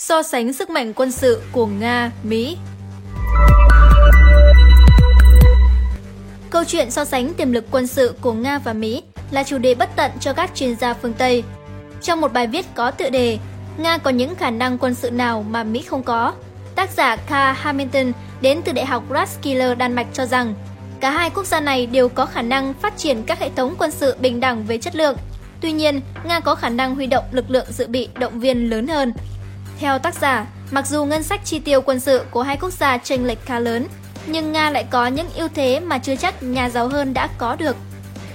So sánh sức mạnh quân sự của Nga, Mỹ Câu chuyện so sánh tiềm lực quân sự của Nga và Mỹ là chủ đề bất tận cho các chuyên gia phương Tây. Trong một bài viết có tựa đề Nga có những khả năng quân sự nào mà Mỹ không có, tác giả Carl Hamilton đến từ Đại học Roskilde, Đan Mạch cho rằng cả hai quốc gia này đều có khả năng phát triển các hệ thống quân sự bình đẳng về chất lượng. Tuy nhiên, Nga có khả năng huy động lực lượng dự bị động viên lớn hơn. Theo tác giả, mặc dù ngân sách chi tiêu quân sự của hai quốc gia chênh lệch khá lớn, nhưng Nga lại có những ưu thế mà chưa chắc nhà giàu hơn đã có được.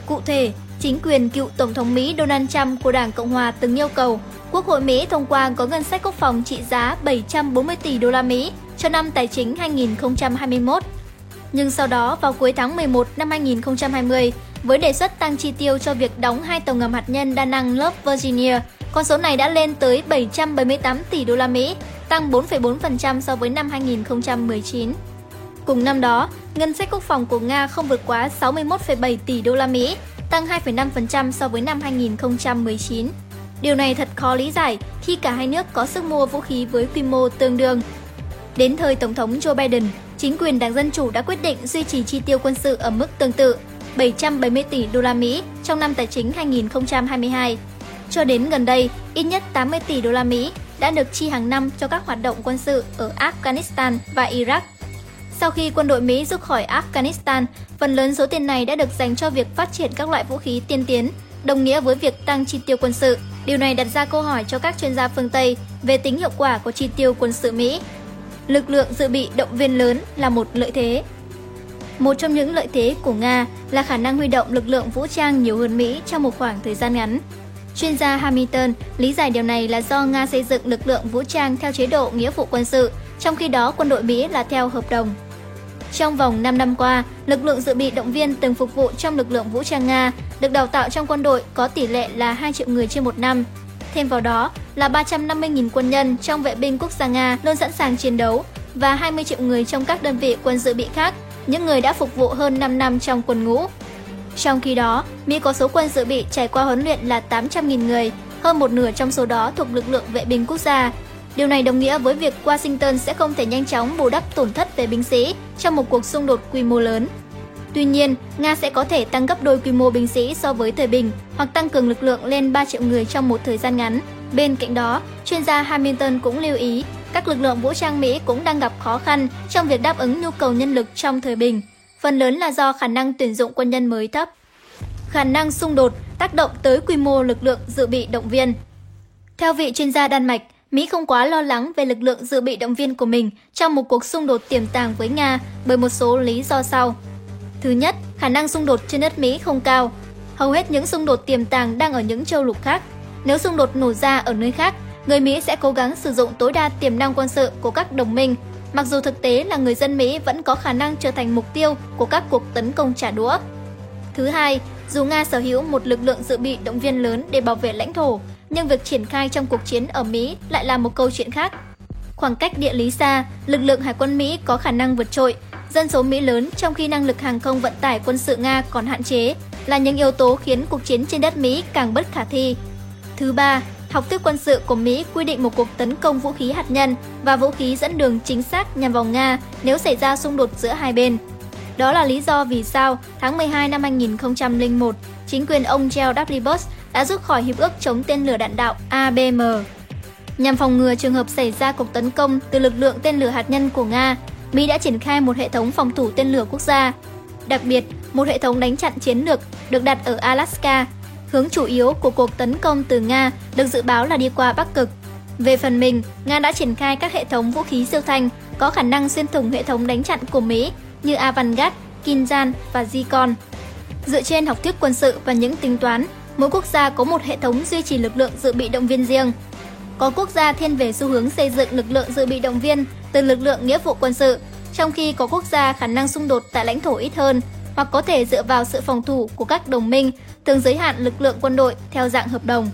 Cụ thể, chính quyền cựu Tổng thống Mỹ Donald Trump của Đảng Cộng hòa từng yêu cầu Quốc hội Mỹ thông qua có ngân sách quốc phòng trị giá 740 tỷ đô la Mỹ cho năm tài chính 2021. Nhưng sau đó vào cuối tháng 11 năm 2020, với đề xuất tăng chi tiêu cho việc đóng hai tàu ngầm hạt nhân đa năng lớp Virginia, con số này đã lên tới 778 tỷ đô la Mỹ, tăng 4,4% so với năm 2019. Cùng năm đó, ngân sách quốc phòng của Nga không vượt quá 61,7 tỷ đô la Mỹ, tăng 2,5% so với năm 2019. Điều này thật khó lý giải khi cả hai nước có sức mua vũ khí với quy mô tương đương. Đến thời Tổng thống Joe Biden, chính quyền Đảng Dân Chủ đã quyết định duy trì chi tiêu quân sự ở mức tương tự 770 tỷ đô la Mỹ trong năm tài chính 2022. Cho đến gần đây, ít nhất 80 tỷ đô la Mỹ đã được chi hàng năm cho các hoạt động quân sự ở Afghanistan và Iraq. Sau khi quân đội Mỹ rút khỏi Afghanistan, phần lớn số tiền này đã được dành cho việc phát triển các loại vũ khí tiên tiến, đồng nghĩa với việc tăng chi tiêu quân sự. Điều này đặt ra câu hỏi cho các chuyên gia phương Tây về tính hiệu quả của chi tiêu quân sự Mỹ. Lực lượng dự bị động viên lớn là một lợi thế. Một trong những lợi thế của Nga là khả năng huy động lực lượng vũ trang nhiều hơn Mỹ trong một khoảng thời gian ngắn. Chuyên gia Hamilton lý giải điều này là do Nga xây dựng lực lượng vũ trang theo chế độ nghĩa vụ quân sự, trong khi đó quân đội Mỹ là theo hợp đồng. Trong vòng 5 năm qua, lực lượng dự bị động viên từng phục vụ trong lực lượng vũ trang Nga được đào tạo trong quân đội có tỷ lệ là 2 triệu người trên một năm. Thêm vào đó là 350.000 quân nhân trong vệ binh quốc gia Nga luôn sẵn sàng chiến đấu và 20 triệu người trong các đơn vị quân dự bị khác, những người đã phục vụ hơn 5 năm trong quân ngũ. Trong khi đó, Mỹ có số quân dự bị trải qua huấn luyện là 800.000 người, hơn một nửa trong số đó thuộc lực lượng vệ binh quốc gia. Điều này đồng nghĩa với việc Washington sẽ không thể nhanh chóng bù đắp tổn thất về binh sĩ trong một cuộc xung đột quy mô lớn. Tuy nhiên, Nga sẽ có thể tăng gấp đôi quy mô binh sĩ so với thời bình hoặc tăng cường lực lượng lên 3 triệu người trong một thời gian ngắn. Bên cạnh đó, chuyên gia Hamilton cũng lưu ý các lực lượng vũ trang Mỹ cũng đang gặp khó khăn trong việc đáp ứng nhu cầu nhân lực trong thời bình, phần lớn là do khả năng tuyển dụng quân nhân mới thấp. Khả năng xung đột tác động tới quy mô lực lượng dự bị động viên. Theo vị chuyên gia Đan Mạch, Mỹ không quá lo lắng về lực lượng dự bị động viên của mình trong một cuộc xung đột tiềm tàng với Nga bởi một số lý do sau. Thứ nhất, khả năng xung đột trên đất Mỹ không cao. Hầu hết những xung đột tiềm tàng đang ở những châu lục khác. Nếu xung đột nổ ra ở nơi khác, người Mỹ sẽ cố gắng sử dụng tối đa tiềm năng quân sự của các đồng minh, mặc dù thực tế là người dân Mỹ vẫn có khả năng trở thành mục tiêu của các cuộc tấn công trả đũa. Thứ hai, dù Nga sở hữu một lực lượng dự bị động viên lớn để bảo vệ lãnh thổ, nhưng việc triển khai trong cuộc chiến ở Mỹ lại là một câu chuyện khác. Khoảng cách địa lý xa, lực lượng hải quân Mỹ có khả năng vượt trội, dân số Mỹ lớn trong khi năng lực hàng không vận tải quân sự Nga còn hạn chế là những yếu tố khiến cuộc chiến trên đất Mỹ càng bất khả thi. Thứ ba, học thuyết quân sự của Mỹ quy định một cuộc tấn công vũ khí hạt nhân và vũ khí dẫn đường chính xác nhằm vào Nga nếu xảy ra xung đột giữa hai bên. Đó là lý do vì sao tháng 12 năm 2001, chính quyền ông George W. Bush đã rút khỏi hiệp ước chống tên lửa đạn đạo ABM. Nhằm phòng ngừa trường hợp xảy ra cuộc tấn công từ lực lượng tên lửa hạt nhân của Nga, Mỹ đã triển khai một hệ thống phòng thủ tên lửa quốc gia. Đặc biệt, một hệ thống đánh chặn chiến lược được đặt ở Alaska. Hướng chủ yếu của cuộc tấn công từ Nga được dự báo là đi qua Bắc Cực. Về phần mình, Nga đã triển khai các hệ thống vũ khí siêu thanh có khả năng xuyên thủng hệ thống đánh chặn của Mỹ như Avangard, Kinzhan và Zircon. Dựa trên học thuyết quân sự và những tính toán, mỗi quốc gia có một hệ thống duy trì lực lượng dự bị động viên riêng. Có quốc gia thiên về xu hướng xây dựng lực lượng dự bị động viên từ lực lượng nghĩa vụ quân sự, trong khi có quốc gia khả năng xung đột tại lãnh thổ ít hơn hoặc có thể dựa vào sự phòng thủ của các đồng minh, thường giới hạn lực lượng quân đội theo dạng hợp đồng.